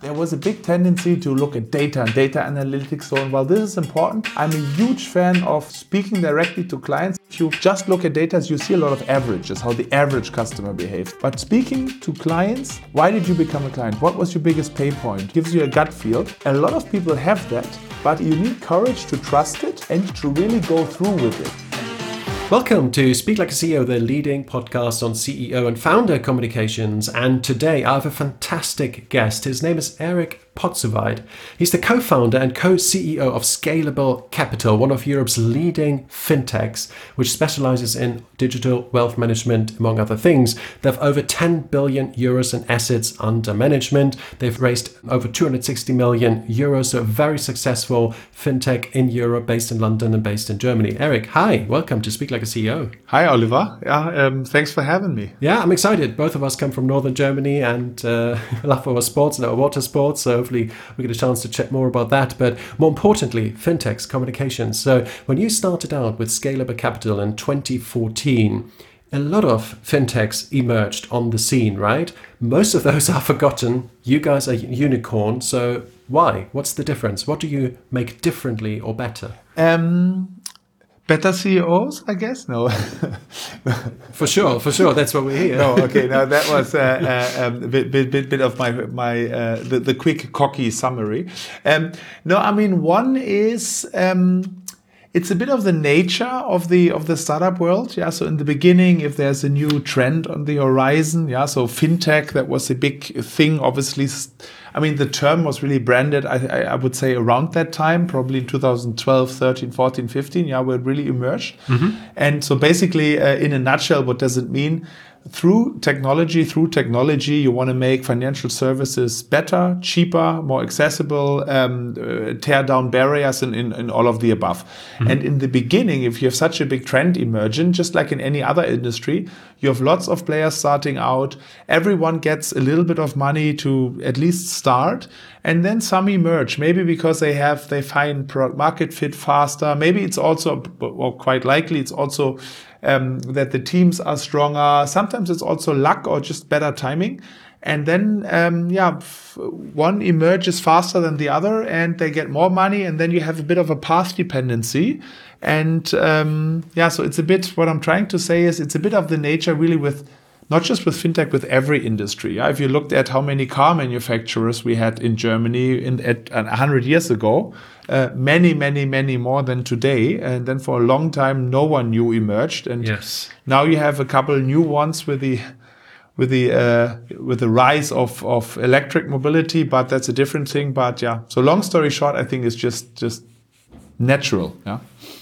there was a big tendency to look at data and data analytics. So, while this is important, I'm a huge fan of speaking directly to clients. If you just look at data, you see a lot of averages, how the average customer behaves. But speaking to clients, why did you become a client? What was your biggest pain point? Gives you a gut feel. A lot of people have that, but you need courage to trust it and to really go through with it. Welcome to Speak Like a CEO, the leading podcast on CEO and founder communications. And today I have a fantastic guest. His name is Erik Podzuweit. He's the co founder and co CEO of Scalable Capital, one of Europe's leading fintechs, which specializes in digital wealth management, among other things. They have over 10 billion euros in assets under management. They've raised over 260 million euros, so a very successful fintech in Europe, based in London and based in Germany. Erik, hi, welcome to Speak Like a CEO. Hi, Oliver. Yeah, um, thanks for having me. Yeah, I'm excited. Both of us come from northern Germany and uh, love our sports and our water sports. So hopefully we get a chance to chat more about that. But more importantly, fintechs, communications. So when you started out with Scalable Capital in 2014, a lot of fintechs emerged on the scene, right? Most of those are forgotten. You guys are unicorn. So why? What's the difference? What do you make differently or better? Um, better CEOs, I guess. No, for sure, for sure. That's what we're here. no, okay. Now that was uh, uh, um, a bit, bit, bit, bit of my my uh, the, the quick cocky summary. Um, no, I mean one is. Um, it's a bit of the nature of the of the startup world yeah so in the beginning if there's a new trend on the horizon yeah so fintech that was a big thing obviously I mean, the term was really branded, I, I, would say, around that time, probably in 2012, 13, 14, 15, yeah, where it really emerged. Mm-hmm. And so basically, uh, in a nutshell, what does it mean? Through technology, through technology, you want to make financial services better, cheaper, more accessible, um, uh, tear down barriers in, in, in, all of the above. Mm-hmm. And in the beginning, if you have such a big trend emergent, just like in any other industry, you have lots of players starting out. Everyone gets a little bit of money to at least start. And then some emerge, maybe because they have, they find product market fit faster. Maybe it's also, or quite likely, it's also um, that the teams are stronger. Sometimes it's also luck or just better timing. And then, um, yeah, one emerges faster than the other and they get more money. And then you have a bit of a path dependency. And um, yeah, so it's a bit what I'm trying to say is it's a bit of the nature really with not just with fintech, with every industry. Yeah? If you looked at how many car manufacturers we had in Germany in, at 100 years ago, uh, many, many, many more than today. And then for a long time, no one new emerged. And yes. now you have a couple new ones with the with the uh, with the rise of of electric mobility, but that's a different thing. But yeah, so long story short, I think it's just just natural. Yeah.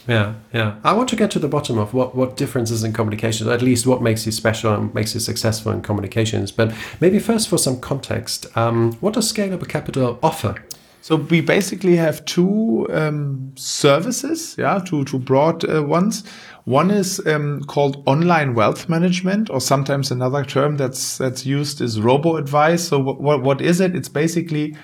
Yeah, yeah. I want to get to the bottom of what, what differences in communications, at least what makes you special and makes you successful in communications. But maybe first, for some context, um, what does Scalable Capital offer? So we basically have two um, services, yeah, two two broad uh, ones. One is um, called online wealth management, or sometimes another term that's that's used is robo advice. So what what is it? It's basically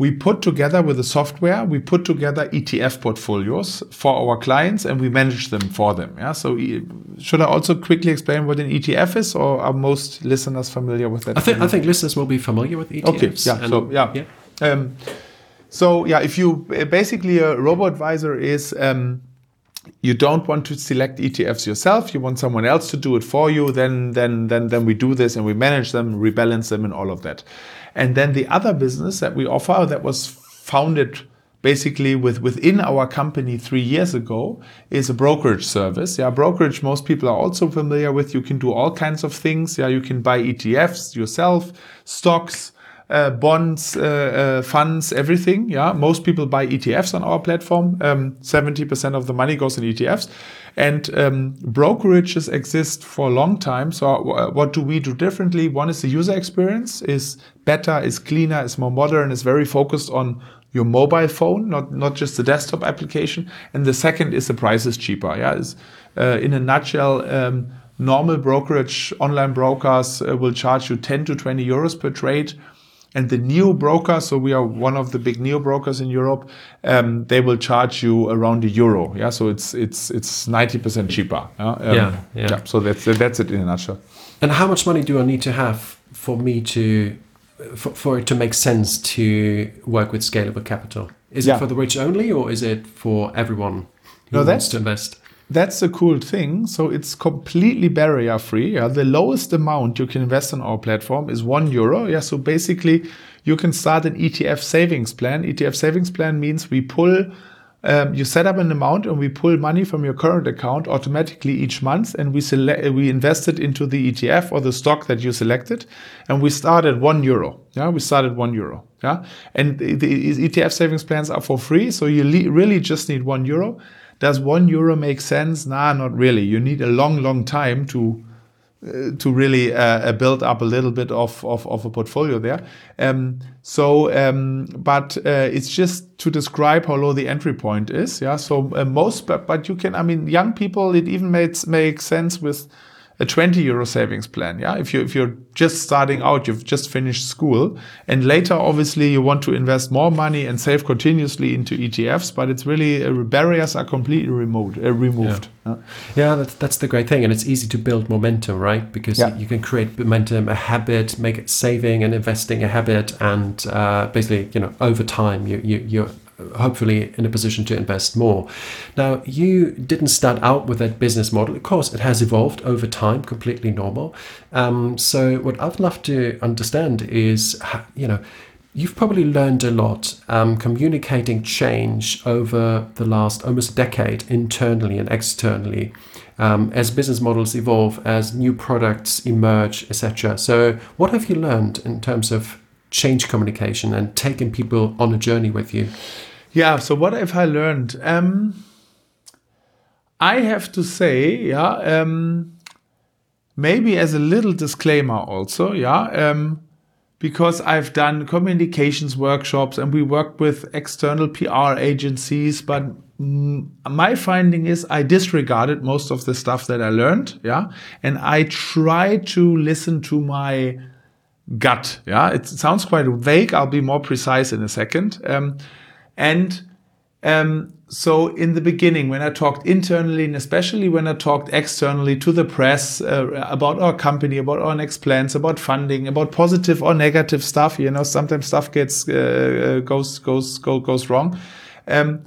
we put together with the software, we put together ETF portfolios for our clients and we manage them for them. Yeah. So should I also quickly explain what an ETF is or are most listeners familiar with that? I think, I think listeners will be familiar with ETFs. Okay. Yeah. so yeah. yeah. Um, so yeah, if you basically a robo advisor is, um, you don't want to select ETFs yourself. You want someone else to do it for you. Then, then, then, then we do this and we manage them, rebalance them, and all of that. And then the other business that we offer that was founded basically with within our company three years ago is a brokerage service. Yeah, brokerage most people are also familiar with. You can do all kinds of things. Yeah, you can buy ETFs yourself, stocks. Uh, bonds, uh, uh, funds, everything. Yeah, most people buy ETFs on our platform. Um, 70% of the money goes in ETFs. And um, brokerages exist for a long time. So uh, what do we do differently? One is the user experience is better, is cleaner, is more modern, is very focused on your mobile phone, not not just the desktop application. And the second is the price is cheaper. Yeah, is uh, in a nutshell. Um, normal brokerage online brokers uh, will charge you 10 to 20 euros per trade and the new broker, so we are one of the big neo brokers in Europe, um, they will charge you around a euro. Yeah, so it's it's it's ninety percent cheaper. Yeah? Um, yeah, yeah, yeah. So that's that's it in a nutshell. And how much money do I need to have for me to for, for it to make sense to work with scalable capital? Is Yeah. it for the rich only, or is it for everyone who No, wants to invest? That's the cool thing. So it's completely barrier free. Yeah? The lowest amount you can invest on our platform is one euro. Yeah. So basically, you can start an ETF savings plan. ETF savings plan means we pull, um, you set up an amount and we pull money from your current account automatically each month, and we select we invest it into the ETF or the stock that you selected, and we start at one euro. Yeah, we start at one euro. Yeah, and the, the ETF savings plans are for free, so you really just need one euro. Does one euro make sense? Nah, not really. You need a long, long time to uh, to really uh, uh, build up a little bit of, of, of a portfolio there. Um, so, um, but uh, it's just to describe how low the entry point is. Yeah. So uh, most, but, but you can, I mean, young people, it even makes makes sense with a 20 euro savings plan. Yeah. If you if you're just starting out, you've just finished school, and later obviously you want to invest more money and save continuously into ETFs, but it's really uh, barriers are completely removed. Uh, removed. Yeah. Yeah, that's, that's the great thing. And it's easy to build momentum, right? Because Yeah. you can create momentum, a habit, make it saving and investing a habit. And uh, basically, you know, over time, you, you, you're hopefully in a position to invest more. Now, you didn't start out with that business model. Of course, it has evolved over time, completely normal. Um, so, what I'd love to understand is, you know, You've probably learned a lot um, communicating change over the last almost decade, internally and externally, um, as business models evolve, as new products emerge, etc. So, what have you learned in terms of change communication and taking people on a journey with you? Yeah. So what have I learned? Um, I have to say, yeah, um, maybe as a little disclaimer also, yeah, um, because I've done communications workshops and we work with external PR agencies, but my finding is I disregarded most of the stuff that I learned, yeah, and I try to listen to my gut. Yeah, it sounds quite vague. I'll be more precise in a second. Um, and um, so in the beginning, when I talked internally and especially when I talked externally to the press uh, about our company, about our next plans, about funding, about positive or negative stuff, you know, sometimes stuff gets uh, goes goes goes goes wrong. Um,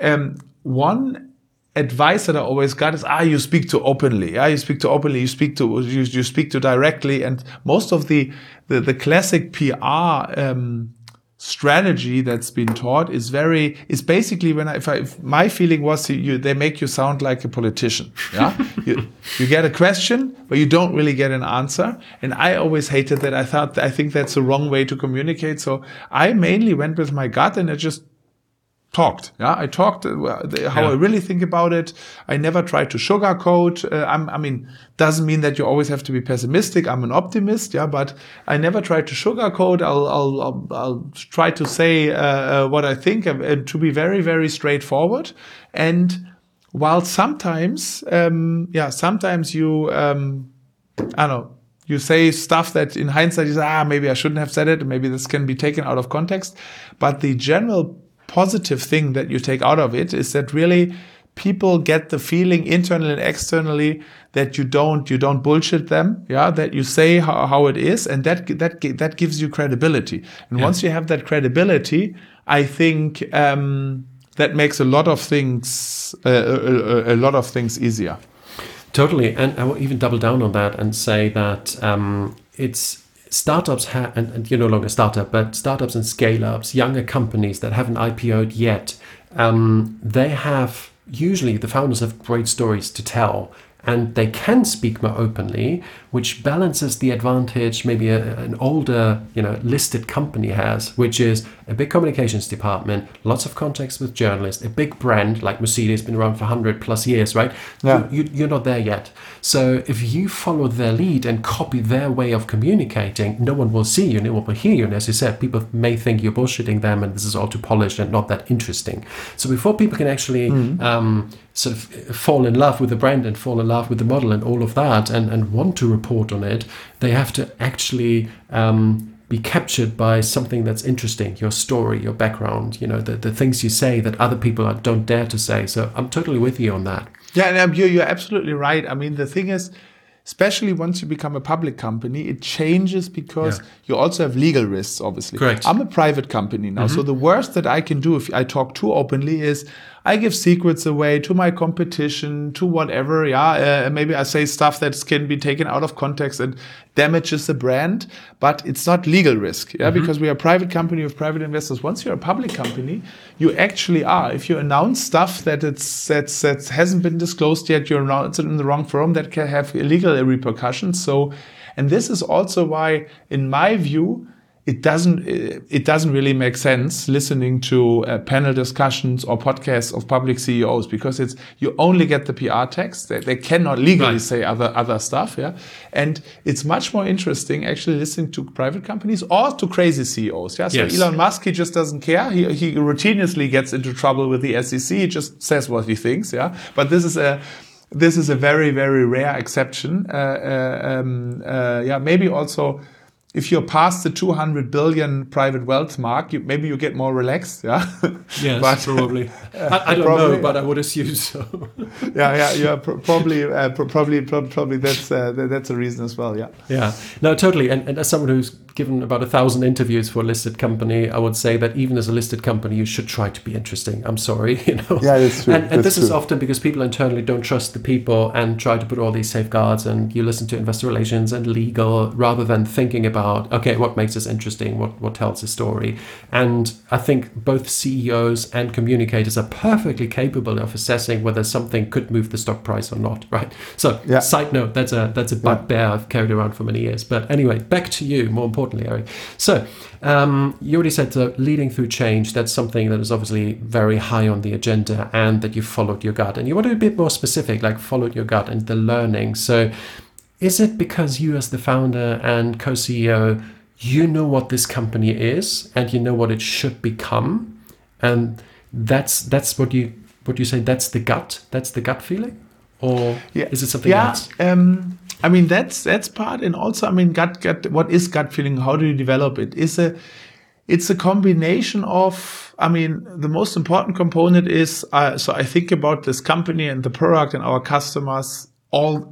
um, one advice that I always got is ah you speak too openly. Ah you speak too openly. You speak to you, you speak to directly. And most of the the, the classic PR um, strategy that's been taught is very is basically when I, if, I, if my feeling was you they make you sound like a politician yeah? You, you get a question but you don't really get an answer. And I always hated that. I thought I think that's the wrong way to communicate. So I mainly went with my gut and I just talked. Yeah, I talked uh, the- how Yeah. I really think about it. I never tried to sugarcoat. Uh, I'm, I mean, doesn't mean that you always have to be pessimistic. I'm an optimist. Yeah, but I never try to sugarcoat. I'll, I'll, I'll, I'll try to say uh, uh, what I think and to be very, very straightforward. And while sometimes, um, yeah, sometimes you, um, I don't know, you say stuff that in hindsight you say, ah, maybe I shouldn't have said it, maybe this can be taken out of context. But the general positive thing that you take out of it is that really people get the feeling internally and externally that you don't you don't bullshit them yeah that you say how, how it is and that that that gives you credibility. And once you have that credibility i think um, that makes a lot of things uh, a, a, a lot of things easier. Totally, and I will even double down on that and say that um, it's startups ha- and, and you're no longer startup, but startups and scale ups, younger companies that haven't IPO'd yet, um, they have usually the founders have great stories to tell. And they can speak more openly, which balances the advantage maybe a, an older, you know, listed company has, which is a big communications department, lots of contacts with journalists, a big brand like Mercedes, been around for 100 plus years, right? Yeah. You, you, you're not there yet. So if you follow their lead and copy their way of communicating, no one will see you, no one will hear you. And as you said, people may think you're bullshitting them and this is all too polished and not that interesting. So before people can actually um, sort of fall in love with the brand and fall in love with the model and all of that and, and want to report on it, they have to actually um, be captured by something that's interesting your story your background you know the, the things you say that other people don't dare to say so i'm totally with you on that Yeah, and um, you're, you're absolutely right. I mean, the thing is, especially once you become a public company, it changes because Yeah. you also have legal risks, obviously. Correct. I'm a private company now. So the worst that I can do if I talk too openly is I give secrets away to my competition, to whatever. Yeah, uh, maybe I say stuff that can be taken out of context and damages the brand, but it's not legal risk. Yeah, because we are a private company with private investors. Once you're a public company, you actually are. If you announce stuff that it's that's that hasn't been disclosed yet, you're announced it in the wrong forum. That can have illegal repercussions. So, and this is also why, in my view it doesn't it doesn't really make sense listening to uh, panel discussions or podcasts of public CEOs because it's you only get the PR text. They, they cannot legally Right. say other other stuff yeah? And it's much more interesting actually listening to private companies or to crazy CEOs yeah? So Yes. Elon Musk he just doesn't care. He, he routinely gets into trouble with the SEC he just says what he thinks yeah? But this is a this is a very very rare exception. Uh, uh, um, uh, yeah maybe also if you're past the 200 billion private wealth mark, you, maybe you get more relaxed. Yeah. Yes, But- probably. I, I don't probably, know, but I would assume so. yeah. Yeah. Yeah. Pro- probably, uh, pro- probably, pro- probably that's, uh, th- that's a reason as well. Yeah. Yeah, no, totally. And, and as someone who's given about a thousand interviews for a listed company, I would say that even as a listed company, you should try to be interesting. I'm sorry, you know. Yeah, that's true. And, and That's this is often because people internally don't trust the people and try to put all these safeguards. And you listen to investor relations and legal rather than thinking about okay, what makes this interesting, what what tells a story. And I think both CEOs and communicators are perfectly capable of assessing whether something could move the stock price or not. Right. So, Yeah. side note, that's a that's a bugbear I've carried around for many years. But anyway, back to you. More So, um, you already said uh, leading through change. That's something that is obviously very high on the agenda, and that you followed your gut. And you want to be a bit more specific, like followed your gut and the learning. So, is it because you, as the founder and co-CEO, you know what this company is and you know what it should become, and that's that's what you what you say. That's the gut. That's the gut feeling, or is it something yeah, else? Um, I mean that's that's part, and also I mean gut gut. What is gut feeling? How do you develop it? Is a it's a combination of. I mean, the most important component is uh, so I think about this company and the product and our customers all.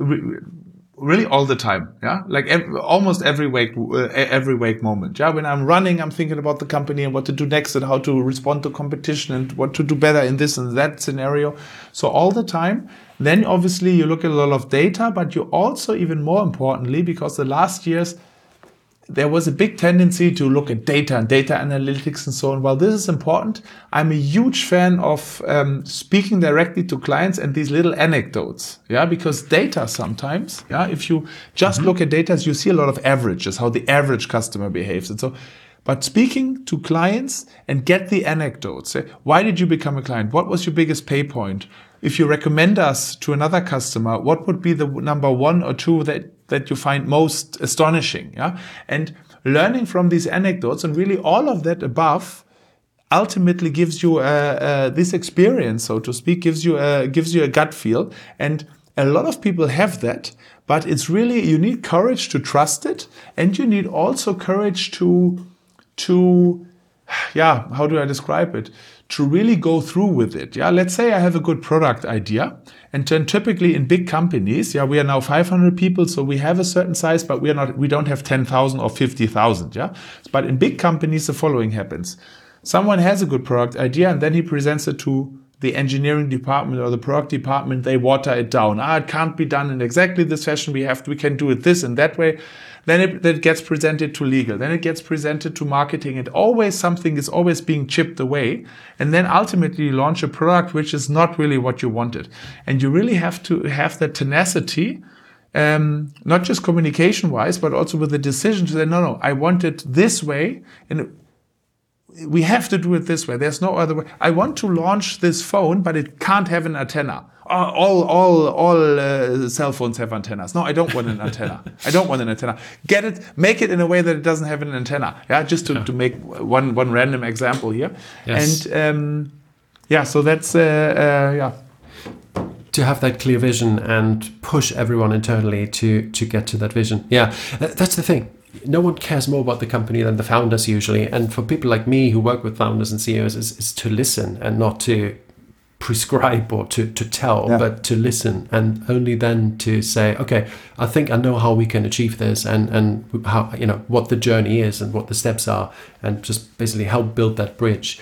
Re- really all the time yeah? Like ev- almost every wake uh, every wake moment yeah? When i'm running i'm thinking about the company and what to do next and how to respond to competition and what to do better in this and that scenario. So all the time then obviously you look at a lot of data but you also even more importantly because the last years there was a big tendency to look at data and data analytics and so on. While this is important, I'm a huge fan of um, speaking directly to clients and these little anecdotes. Yeah, because data sometimes, yeah, if you just look at data, you see a lot of averages, how the average customer behaves, and so. But speaking to clients and get the anecdotes. Say, why did you become a client? What was your biggest pay point? If you recommend us to another customer, what would be the number one or two that that you find most astonishing? Yeah, and learning from these anecdotes and really all of that above ultimately gives you uh, uh, this experience, so to speak, gives you a, gives you a gut feel, and a lot of people have that. But it's really you need courage to trust it, and you need also courage to to yeah how do I describe it to really go through with it. Yeah, let's say I have a good product idea, and then typically in big companies, yeah, we are now 500 people, so we have a certain size, but we are not we don't have 10,000 or 50,000. Yeah, but in big companies, the following happens. Someone has a good product idea and then he presents it to the engineering department or the product department. They water it down. Ah it can't be done in exactly this fashion. We have to, we can do it this and that way then it, it gets presented to legal. Then it gets presented to marketing. And always something is always being chipped away. And then ultimately you launch a product which is not really what you wanted. And you really have to have that tenacity um, not just communication wise, but also with the decision to say, no, no, I want it this way. And we have to do it this way. There's no other way. I want to launch this phone, but it can't have an antenna. Uh, All, all, all uh, cell phones have antennas. No, I don't want an antenna. I don't want an antenna. Get it, make it in a way that it doesn't have an antenna. Yeah, just to, to make one, one random example here. Yes. And um, yeah, so that's uh, uh, yeah. to have that clear vision and push everyone internally to to get to that vision. Yeah, that's the thing. No one cares more about the company than the founders usually. And for people like me who work with founders and CEOs, is, is to listen and not to prescribe or to, to tell, Yeah. but to listen and only then to say, okay, I think I know how we can achieve this and, and how, you know, what the journey is and what the steps are and just basically help build that bridge.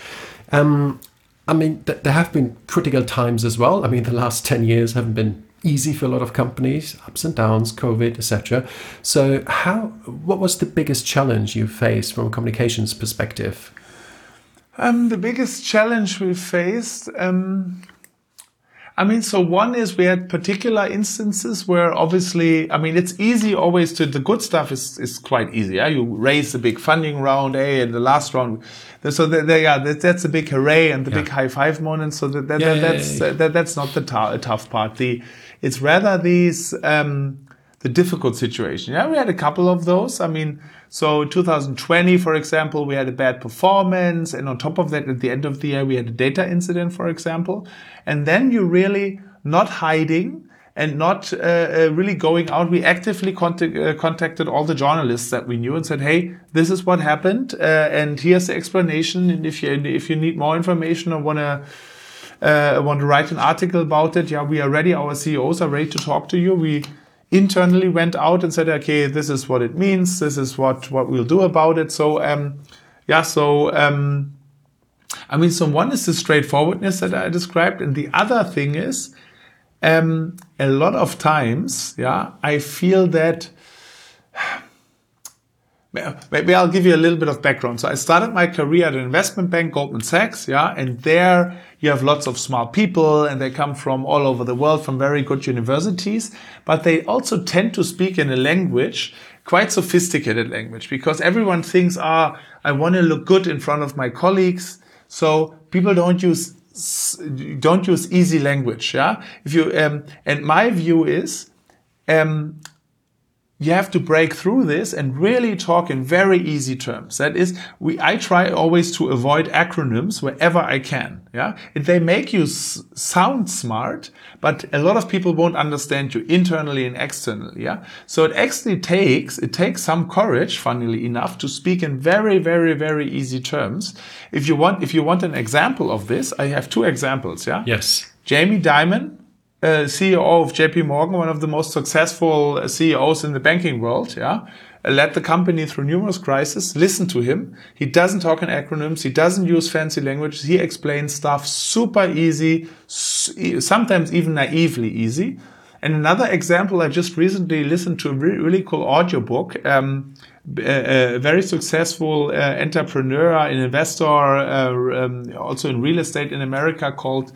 Um, I mean, th- there have been critical times as well. I mean, the last 10 years haven't been easy for a lot of companies, ups and downs, COVID, etc. So, how, what was the biggest challenge you faced from a communications perspective? Um, the biggest challenge we faced, um, I mean, so one is we had particular instances where obviously, I mean, it's easy always to, the good stuff is, is quite easy. Yeah? You raise the big funding round, A, and the last round. So there, yeah, that, that's a big hooray and the big high five moment. So that, that, Yeah, that that's, yeah, yeah. That, that's not the tou- tough part. The, it's rather these, um, the difficult situation. Yeah, we had a couple of those. I mean, so 2020, for example, we had a bad performance, and on top of that, at the end of the year, we had a data incident, for example. And then you're really not hiding and not uh, uh, really going out. We actively contact, uh, contacted all the journalists that we knew and said, "Hey, this is what happened, uh, and here's the explanation. And if you if you need more information or want to." Uh, I want to write an article about it, yeah, we are ready. Our CEOs are ready to talk to you. We internally went out and said, okay, this is what it means. This is what what we'll do about it. So, um, yeah, so um, I mean, so one is the straightforwardness that I described, and the other thing is, um, a lot of times, yeah, I feel that. Maybe I'll give you a little bit of background. So I started my career at an investment bank, Goldman Sachs, yeah, and there you have lots of smart people and they come from all over the world from very good universities, but they also tend to speak in a language, quite sophisticated language, because everyone thinks, ah, I want to look good in front of my colleagues. So people don't use don't use easy language, yeah. If you um, and my view is um, you have to break through this and really talk in very easy terms. That is, we, I try always to avoid acronyms wherever I can. Yeah. They make you s- sound smart, but a lot of people won't understand you internally and externally. Yeah. So it actually takes, it takes some courage, funnily enough, to speak in very, very, very easy terms. If you want, if you want an example of this, I have two examples. Yeah. Yes. Jamie Dimon, uh, CEO of JP Morgan, one of the most successful uh, CEOs in the banking world, yeah, uh, led the company through numerous crises. Listen to him. He doesn't talk in acronyms. He doesn't use fancy language. He explains stuff super easy, sometimes even naively easy. And another example, I just recently listened to a really, really cool audiobook. Um, a, a very successful uh, entrepreneur, an investor, uh, um, also in real estate in America called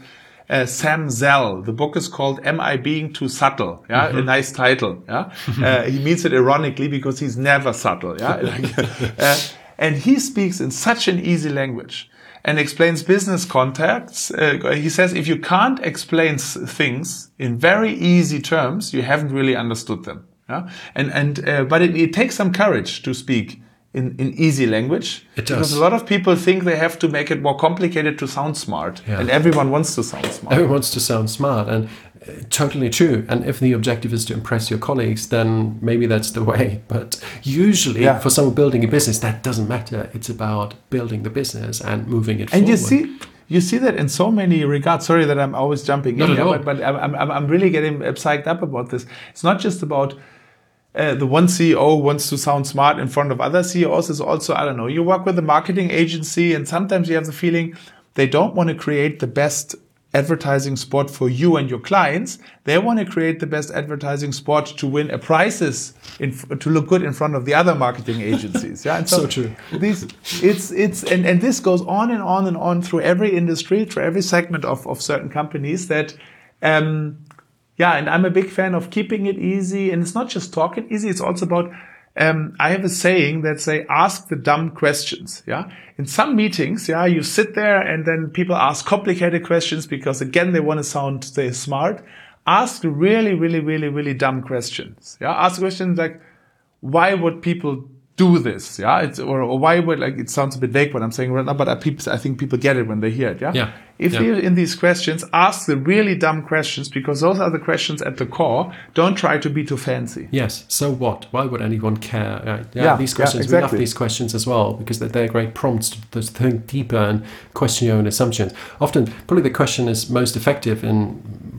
uh, Sam Zell. The book is called "Am I Being Too Subtle?" Yeah, a nice title. Yeah, uh, he means it ironically because he's never subtle. Yeah, uh, and he speaks in such an easy language and explains business contacts. Uh, he says if you can't explain things in very easy terms, you haven't really understood them. Yeah, and and uh, but it, it takes some courage to speak. In, in easy language, It because a lot of people think they have to make it more complicated to sound smart, Yeah. and everyone wants to sound smart. Everyone wants to sound smart and uh, totally true. And if the objective is to impress your colleagues, then maybe that's the way. But usually, Yeah. for someone building a business, that doesn't matter. It's about building the business and moving it forward. and you see you see that in so many regards sorry that i'm always jumping Not in at here all. but, but I'm, I'm, I'm really getting uh, psyched up about this it's not just about uh, the one CEO wants to sound smart in front of other CEOs is also, I don't know, you work with a marketing agency and sometimes you have the feeling they don't want to create the best advertising spot for you and your clients. They want to create the best advertising spot to win a prizes in, to look good in front of the other marketing agencies. Yeah, and So true. These, it's it's and, and this goes on and on and on through every industry, through every segment of, of certain companies that um, yeah, and I'm a big fan of keeping it easy. And it's not just talking easy, it's also about um, I have a saying that say, ask the dumb questions. Yeah. In some meetings, yeah, you sit there and then people ask complicated questions because again, they want to sound, say, smart. Ask really, really, really, really dumb questions. Yeah. Ask questions like, why would people do this? Yeah, it's or, or why would like it sounds a bit vague what I'm saying right now, but I, I think people get it when they hear it. Yeah. Yeah. If Yeah. you're in these questions, ask the really dumb questions because those are the questions at the core. Don't try to be too fancy. Yes. So what? Why would anyone care? Right? Yeah, Yeah, these yeah, questions. We love these questions as well because they're, they're great prompts to, to think deeper and question your own assumptions. Often, probably the question is most effective in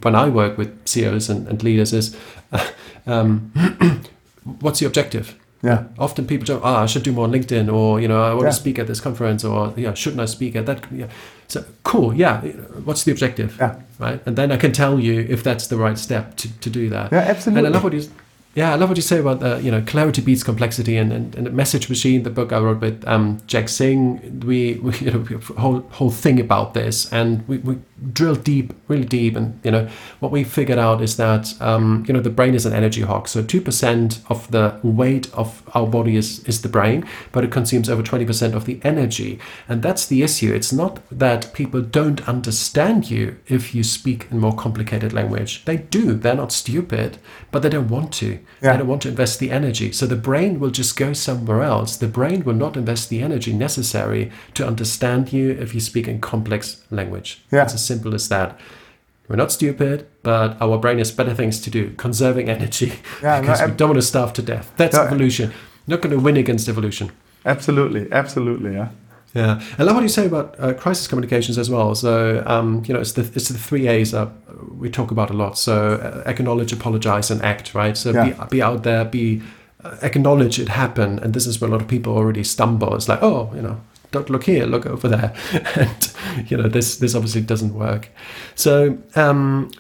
when I work with CEOs and, and leaders is, um, what's the objective? Yeah. Often people joke, ah, I should do more on LinkedIn, or you know, I want Yeah. to speak at this conference, or yeah, shouldn't I speak at that? Yeah. So cool, yeah. What's the objective? Yeah. Right, and then I can tell you if that's the right step to, to do that. Yeah, absolutely. And I love what you, yeah, I love what you say about the, you know, clarity beats complexity, and and, and the message machine, the book I wrote with um, Jack Singh, we, we you know we have a whole whole thing about this, and we, we drill deep, really deep, and you know what we figured out is that um, you know the brain is an energy hog, so two percent of the weight of our body is is the brain, but it consumes over twenty percent of the energy, and that's the issue. It's not that people don't understand you if you speak in more complicated language. They do. They're not stupid, but they don't want to. Yeah. They don't want to invest the energy. So the brain will just go somewhere else. The brain will not invest the energy necessary to understand you if you speak in complex language. Yeah. Simple as that. We're not stupid, but our brain has better things to do, conserving energy, Yeah, no, because we don't want to starve to death. That's No, evolution. Not going to win against evolution. Absolutely, absolutely. Yeah. Yeah, I love what you say about uh, crisis communications as well. So, um, you know, it's the it's the three A's uh, we talk about a lot. So, uh, acknowledge, apologize, and act. Right. So, Yeah. be, be out there, be uh, acknowledge it happened, and this is where a lot of people already stumble. It's like, oh, you know, don't look here, look over there, and you know, this this obviously doesn't work. So, um,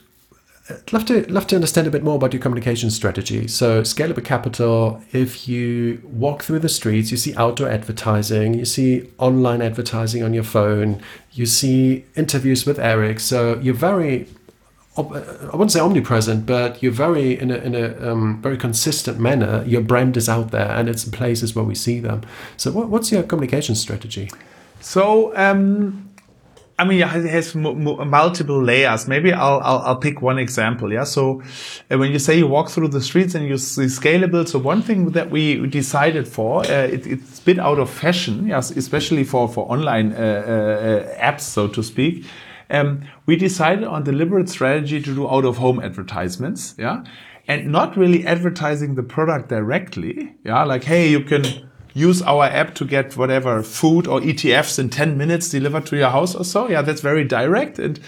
I'd love to love to understand a bit more about your communication strategy. So, scalable capital. If you walk through the streets, you see outdoor advertising, you see online advertising on your phone, you see interviews with Erik. So you're very, I wouldn't say omnipresent, but you're very in a in a um, very consistent manner. Your brand is out there, and it's in places where we see them. So, what, what's your communication strategy? So, um, I mean, it has mu- mu- multiple layers. Maybe I'll, I'll, I'll pick one example. Yeah. So uh, when you say you walk through the streets and you see scalable, so one thing that we decided for, uh, it, it's a bit out of fashion, yes, especially for, for online uh, uh, apps, so to speak. Um, we decided on deliberate strategy to do out of home advertisements. Yeah. And not really advertising the product directly. Yeah. Like, hey, you can use our app to get whatever food or ETFs in 10 minutes delivered to your house or so. Yeah, that's very direct. And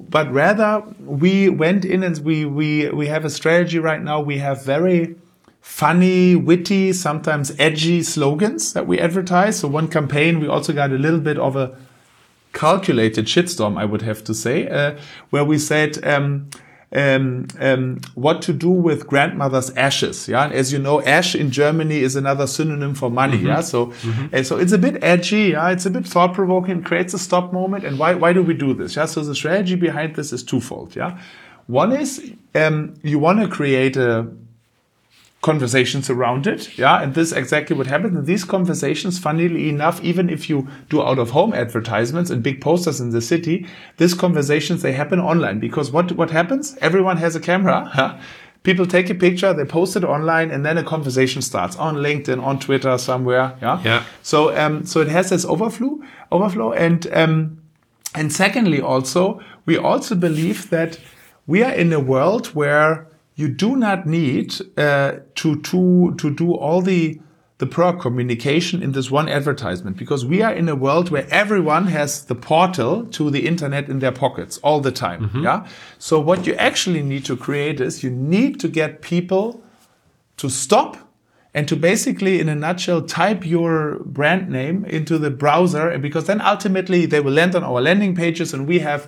but rather we went in and we we we have a strategy right now. We have very funny, witty, sometimes edgy slogans that we advertise. So one campaign we also got a little bit of a calculated shitstorm, I would have to say, uh, where we said um, um, um, what to do with grandmother's ashes. Yeah, and as you know, ash in Germany is another synonym for money. Yeah, so uh, so it's a bit edgy. Yeah, it's a bit thought provoking. Creates a stop moment. And why why do we do this? Yeah, so the strategy behind this is twofold. Yeah, one is um, you want to create a conversations around it. Yeah, and this is exactly what happens. And these conversations, funnily enough, even if you do out of home advertisements and big posters in the city, these conversations they happen online because what what happens? Everyone has a camera. huh? People take a picture, they post it online, and then a conversation starts on LinkedIn, on Twitter, somewhere. Yeah. Yeah. So um, so it has this overflow, overflow, and um, and secondly, also, we also believe that we are in a world where you do not need uh, to, to, to do all the, the product communication in this one advertisement because we are in a world where everyone has the portal to the internet in their pockets all the time. Yeah. So what you actually need to create is you need to get people to stop and to basically, in a nutshell, type your brand name into the browser, and because then ultimately they will land on our landing pages, and we have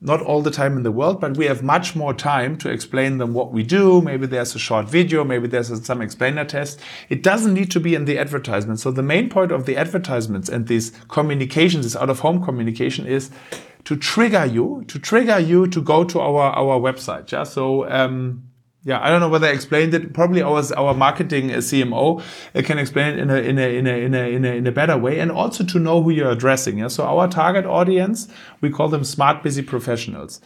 not all the time in the world, but we have much more time to explain them what we do. Maybe there's a short video, maybe there's a, some explainer test. It doesn't need to be in the advertisement. So the main point of the advertisements and these communications, this out of home communication is to trigger you, to trigger you to go to our, our website. Yeah. So, um, yeah, I don't know whether I explained it. Probably our our marketing uh, CMO uh, can explain it in a in a in a in a in a, in a better way, and also to know who you're addressing. Yeah, so our target audience we call them smart, busy professionals.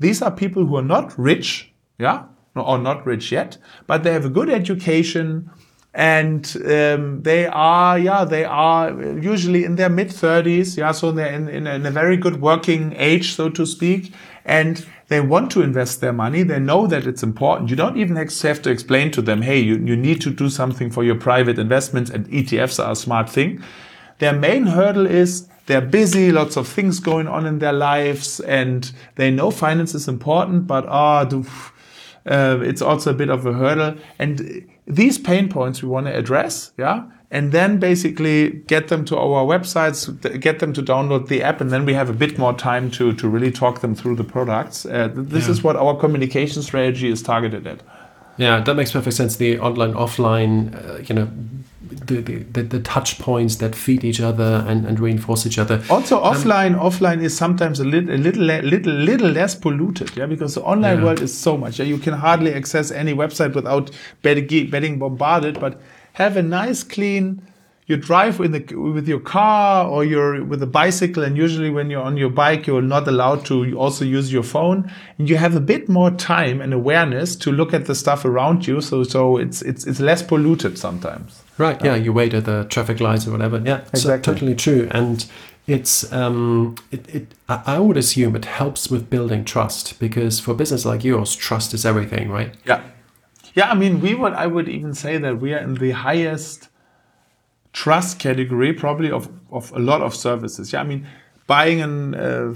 These are people who are not rich, yeah, or not rich yet, but they have a good education. and um, they are yeah they are usually in their mid 30s yeah so they're in, in, in a very good working age so to speak and they want to invest their money. They know that it's important. You don't even have to explain to them, hey, you, you need to do something for your private investments and ETFs are a smart thing. Their main hurdle is they're busy, lots of things going on in their lives, and they know finance is important, but ah, oh, uh, it's also a bit of a hurdle. And these pain points we want to address, yeah, and then basically get them to our websites, get them to download the app, and then we have a bit more time to to really talk them through the products. Uh, this yeah. is what our communication strategy is targeted at. Yeah, that makes perfect sense. The online, offline, uh, you know, the, the, the, touch points that feed each other and, and reinforce each other. Also, um, offline um, offline is sometimes a little a little little little less polluted, yeah, because the online yeah. world is so much. Yeah, you can hardly access any website without getting bombarded. But have a nice clean you drive with, the, with your car or you're with a bicycle and usually when you're on your bike you're not allowed to also use your phone. And you have a bit more time and awareness to look at the stuff around you so so it's it's it's less polluted sometimes. Right yeah you wait at the traffic lights or whatever. Yeah exactly. So totally true. And it's um, it, it I would assume it helps with building trust because for business like yours trust is everything right? Yeah yeah, I mean, we would, I would even say that we are in the highest trust category, probably of, of a lot of services. Yeah, I mean, buying an, uh,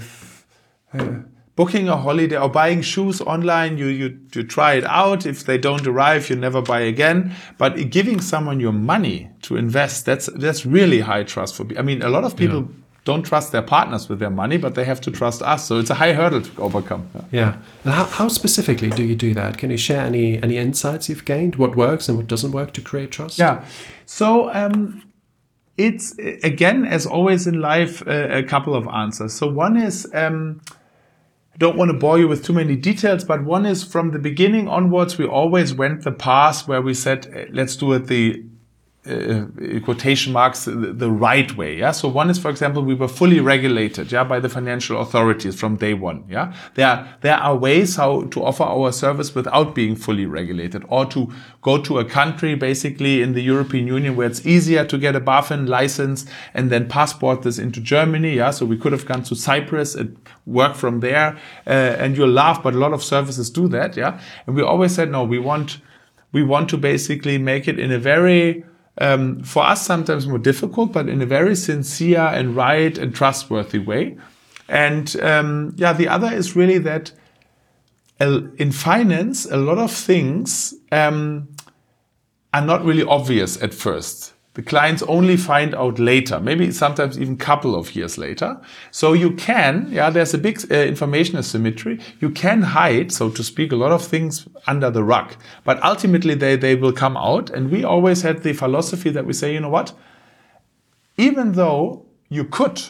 uh, booking a holiday or buying shoes online, you, you, you try it out. If they don't arrive, you never buy again. But giving someone your money to invest, that's, that's really high trust for me. I mean, a lot of people yeah don't trust their partners with their money, but they have to trust us. So it's a high hurdle to overcome. Yeah. yeah. How, how, specifically do you do that? Can you share any any insights you've gained? What works and what doesn't work to create trust? Yeah. So um, it's again, as always in life, a, a couple of answers. So one is. Um, I don't want to bore you with too many details, but one is from the beginning onwards, we always went the path where we said, let's do it the uh, quotation marks the, the, right way yeah? So one is for example we were fully regulated yeah by the financial authorities from day one yeah? There there are ways how to offer our service without being fully regulated or to go to a country basically in the European Union where it's easier to get a BaFin license and then passport this into Germany yeah? So we could have gone to Cyprus and work from there uh, and you'll laugh but a lot of services do that yeah? And we always said no we want we want to basically make it in a very um, for us sometimes more difficult, but in a very sincere and right and trustworthy way. And um, yeah, the other is really that in finance, a lot of things um, are not really obvious at first the clients only find out later, maybe sometimes even couple of years later. So you can, yeah, there's a big uh, information asymmetry. You can hide, so to speak, a lot of things under the rug, but ultimately they, they will come out. And we always had the philosophy that we say, you know what? Even though you could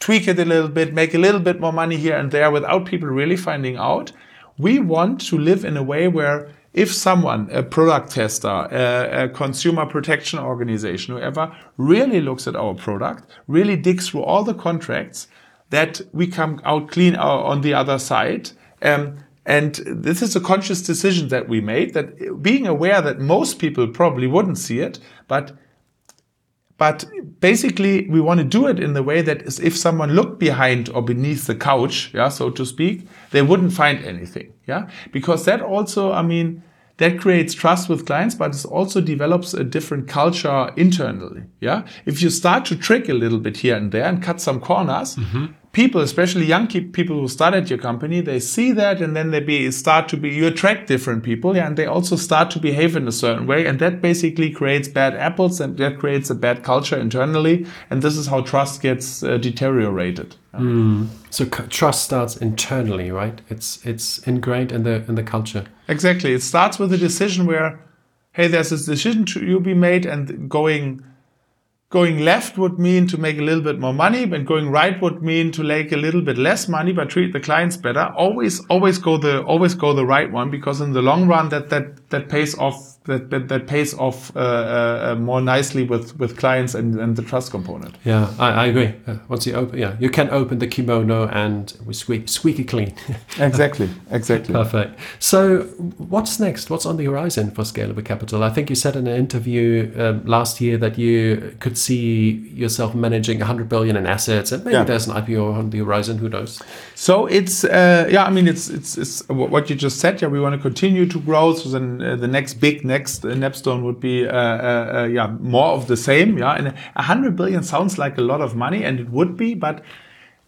tweak it a little bit, make a little bit more money here and there without people really finding out, we want to live in a way where if someone, a product tester, a, a, consumer protection organization, whoever, really looks at our product, really digs through all the contracts, that we come out clean on the other side. Um, and this is a conscious decision that we made, that being aware that most people probably wouldn't see it, but but basically, we want to do it in the way that if someone looked behind or beneath the couch, yeah, so to speak, they wouldn't find anything, yeah, because that also, I mean, that creates trust with clients, but it also develops a different culture internally, yeah. If you start to trick a little bit here and there and cut some corners, mm-hmm people, especially young people who start at your company, they see that and then they be, start to be, you attract different people yeah, and they also start to behave in a certain way. And that basically creates bad apples and that creates a bad culture internally. And this is how trust gets uh, deteriorated. Mm. So trust starts internally, right? It's, it's ingrained in the, in the culture. Exactly. It starts with a decision where, hey, there's this decision to be made and going Going left would mean to make a little bit more money, and going right would mean to make a little bit less money, but treat the clients better. Always, always go the, always go the right one because in the long run, that, that that pays off that that, that pays off uh, uh, more nicely with with clients and, and the trust component. Yeah, I, I agree. Uh, once you open, yeah, you can open the kimono and we squeak, squeaky clean. exactly, exactly. Perfect. So, what's next? What's on the horizon for Scalable Capital? I think you said in an interview um, last year that you could see yourself managing 100 billion in assets, and maybe yeah. there's an IPO on the horizon. Who knows? So it's uh, yeah, I mean it's it's it's what you just said. Yeah, we want to continue to grow. So then uh, the next big next next Nepstone would be uh, uh, uh, yeah more of the same. Yeah, and a hundred billion sounds like a lot of money, and it would be, but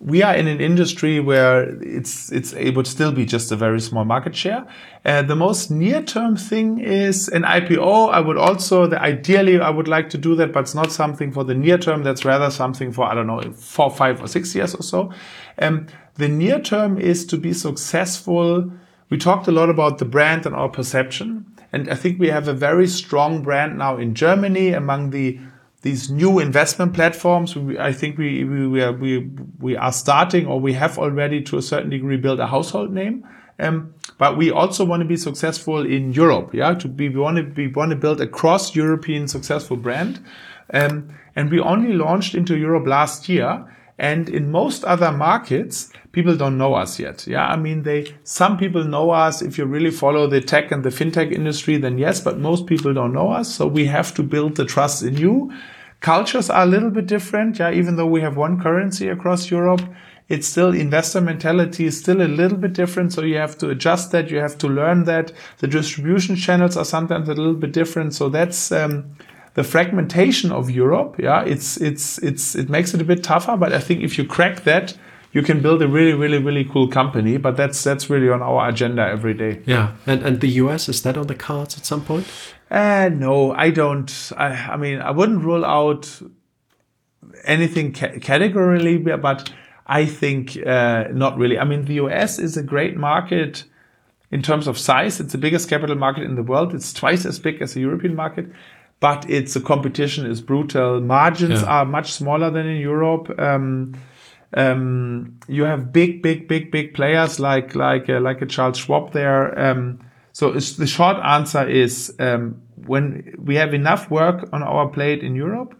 we are in an industry where it's it's it would still be just a very small market share. Uh, the most near term thing is an IPO. I would also the ideally I would like to do that, but it's not something for the near term. That's rather something for I don't know four, five, or six years or so. Um, the near term is to be successful. We talked a lot about the brand and our perception. And I think we have a very strong brand now in Germany among the these new investment platforms. We, I think we, we, we, are, we, we are starting or we have already to a certain degree built a household name. Um, but we also want to be successful in Europe. Yeah, to be, we want to be, want to build a cross European successful brand. Um, and we only launched into Europe last year. And in most other markets, people don't know us yet. Yeah. I mean, they, some people know us. If you really follow the tech and the fintech industry, then yes, but most people don't know us. So we have to build the trust in you. Cultures are a little bit different. Yeah. Even though we have one currency across Europe, it's still investor mentality is still a little bit different. So you have to adjust that. You have to learn that the distribution channels are sometimes a little bit different. So that's, um, the fragmentation of Europe, yeah, it's it's it's it makes it a bit tougher. But I think if you crack that, you can build a really really really cool company. But that's that's really on our agenda every day. Yeah, and and the US is that on the cards at some point? Uh, no, I don't. I, I mean, I wouldn't rule out anything ca- categorically, but I think uh, not really. I mean, the US is a great market in terms of size. It's the biggest capital market in the world. It's twice as big as the European market but it's the competition is brutal. Margins yeah. are much smaller than in Europe. Um, um, you have big, big, big, big players like like uh, like a Charles Schwab there. Um, so the short answer is um, when we have enough work on our plate in Europe.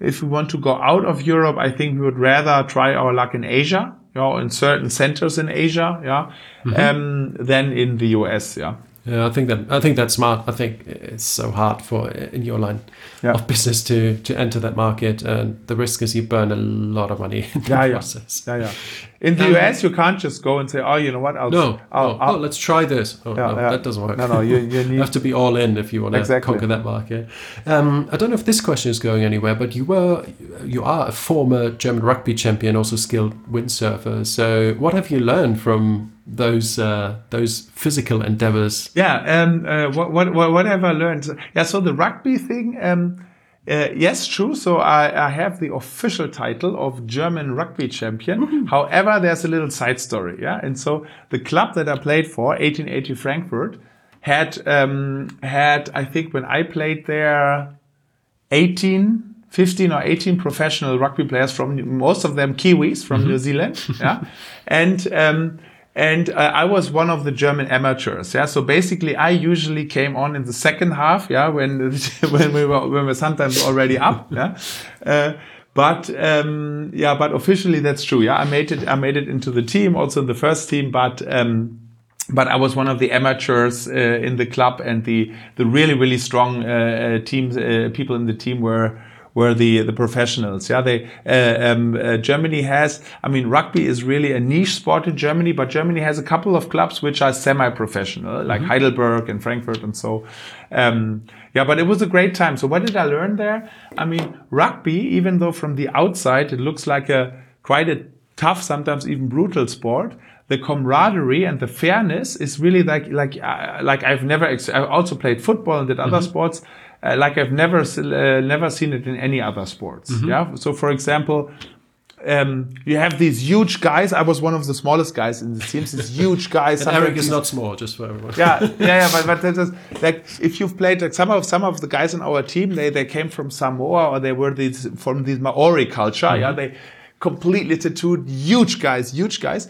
If we want to go out of Europe, I think we would rather try our luck in Asia, you know, in certain centers in Asia, yeah, mm -hmm. than in the US, yeah. Yeah, I think that I think that's smart. I think it's so hard for in your line yeah. of business to to enter that market, and the risk is you burn a lot of money in the yeah, process. Yeah, yeah. In the um, US, you can't just go and say, "Oh, you know what? I'll no, I'll, no. I'll, oh, let's try this." Oh, yeah, no, yeah. that doesn't work. No, no, you, you, need... you have to be all in if you want to exactly. conquer that market. Um, I don't know if this question is going anywhere, but you were you are a former German rugby champion, also skilled windsurfer. So, what have you learned from those uh, those physical endeavors? Yeah, um, uh, what, what, what have I learned? Yeah, so the rugby thing. Um, uh, yes, true. So I, I, have the official title of German rugby champion. Mm-hmm. However, there's a little side story. Yeah, and so the club that I played for, 1880 Frankfurt, had um, had I think when I played there, 18. 15 or 18 professional rugby players from most of them Kiwis from mm-hmm. New Zealand. Yeah. and um, and uh, I was one of the German amateurs. Yeah, so basically, I usually came on in the second half. Yeah, when when we were when we were sometimes already up. Yeah. Uh, but um, yeah, but officially that's true. Yeah, I made it. I made it into the team, also in the first team. But um, but I was one of the amateurs uh, in the club, and the the really really strong uh, uh teams uh, people in the team were were the the professionals. Yeah, they uh, um, uh, Germany has. I mean, rugby is really a niche sport in Germany, but Germany has a couple of clubs which are semi-professional, like mm -hmm. Heidelberg and Frankfurt and so. Um, yeah, but it was a great time. So what did I learn there? I mean, rugby, even though from the outside it looks like a quite a tough, sometimes even brutal sport the camaraderie and the fairness is really like like uh, like I've never I also played football and did other mm -hmm. sports uh, like I've never uh, never seen it in any other sports. Mm -hmm. Yeah. So for example, um, you have these huge guys. I was one of the smallest guys in the teams. These huge guys. and Erik is not small, just for everyone. yeah, yeah, yeah. But, but is, like if you've played like some of some of the guys in our team, they they came from Samoa or they were these from the Maori culture. Mm -hmm. Yeah, they completely tattooed, huge guys, huge guys.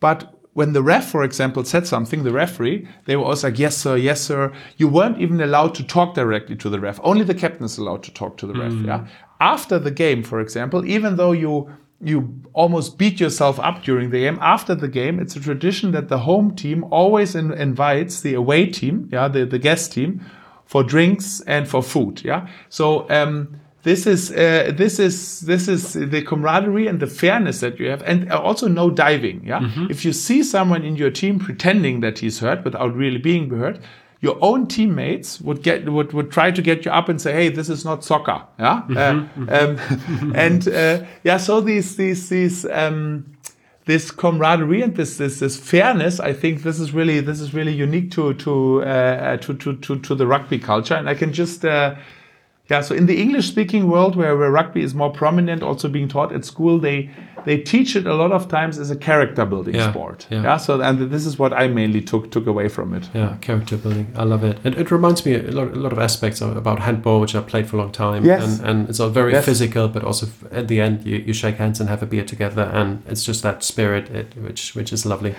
But when the ref, for example, said something, the referee, they were always like, yes, sir, yes, sir. You weren't even allowed to talk directly to the ref. Only the captain is allowed to talk to the ref. Yeah. After the game, for example, even though you you almost beat yourself up during the game. After the game, it's a tradition that the home team always in, invites the away team, yeah, the, the guest team, for drinks and for food. Yeah. So um, this is uh, this is this is the camaraderie and the fairness that you have, and also no diving. Yeah. If you see someone in your team pretending that he's hurt without really being hurt. Your own teammates would get would, would try to get you up and say, "Hey, this is not soccer." Yeah, Uh, um, and uh, yeah. So these these these um, this camaraderie and this this this fairness, I think this is really this is really unique to to uh, to, to to to the rugby culture, and I can just. Yeah, so in the English-speaking world, where, where rugby is more prominent, also being taught at school, they they teach it a lot of times as a character-building Yeah, sport. yeah. yeah. So and this is what I mainly took took away from it. Yeah, character building. I love it. And it reminds me a lot, a lot of aspects of, about handball, which I played for a long time. Yes. And, and it's all very Yes. physical, but also at the end, you, you shake hands and have a beer together. And it's just that spirit, it, which which is lovely.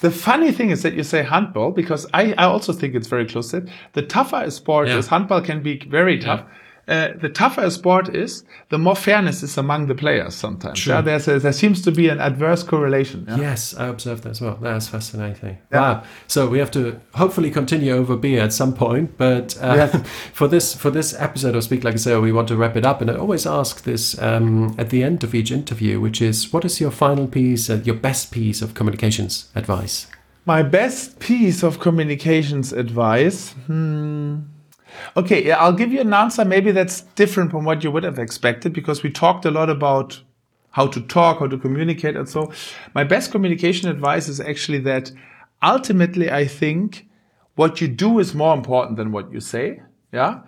The funny thing is that you say handball because I, I also think it's very close. to it. The tougher a sport Yeah. is, handball can be very tough. Uh, the tougher a sport is, the more fairness is among the players. Sometimes, True. yeah, there's a, there seems to be an adverse correlation. Yeah? Yes, I observed that as well. That's fascinating. Yeah. Wow. So we have to hopefully continue over beer at some point. But uh, for this for this episode of Speak Like a CEO, we want to wrap it up. And I always ask this um, at the end of each interview, which is, what is your final piece, uh, your best piece of communications advice? My best piece of communications advice. Hmm. Okay, I'll give you an answer. Maybe that's different from what you would have expected because we talked a lot about how to talk, how to communicate, and so. My best communication advice is actually that ultimately, I think what you do is more important than what you say. Yeah.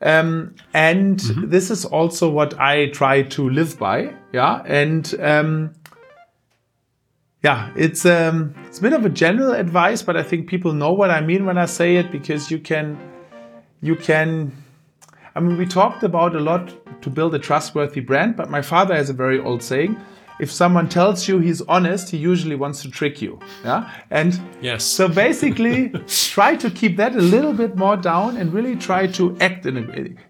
Um, and this is also what I try to live by. Yeah. And um, yeah, it's um, it's a bit of a general advice, but I think people know what I mean when I say it because you can, you can. I mean, we talked about a lot to build a trustworthy brand, but my father has a very old saying: if someone tells you he's honest, he usually wants to trick you. Yeah, and Yes. so basically, try to keep that a little bit more down and really try to act in a.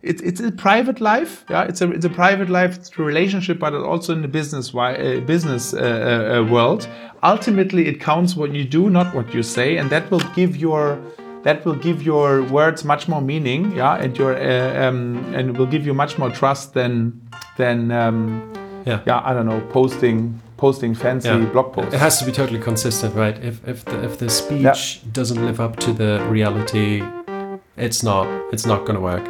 It's it's a private life, yeah. It's a it's a private life, it's a relationship, but also in the business uh, business uh, uh, world. Ultimately, it counts what you do, not what you say, and that will give your that will give your words much more meaning, yeah, and your uh, um, and will give you much more trust than than um, Yeah. yeah I don't know posting posting fancy Yeah. blog posts. It has to be totally consistent, right? If if the, if the speech doesn't live up to the reality, it's not it's not going to work.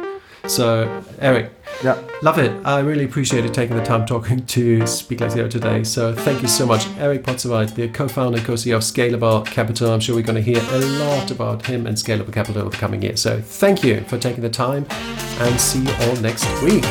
So, Erik, yeah. love it. I really appreciated taking the time talking to Speak Like a CEO today. So, thank you so much, Erik Podzuweit, the co-founder, and co-CEO of Scalable Capital. I'm sure we're going to hear a lot about him and Scalable Capital over the coming year. So, thank you for taking the time, and see you all next week.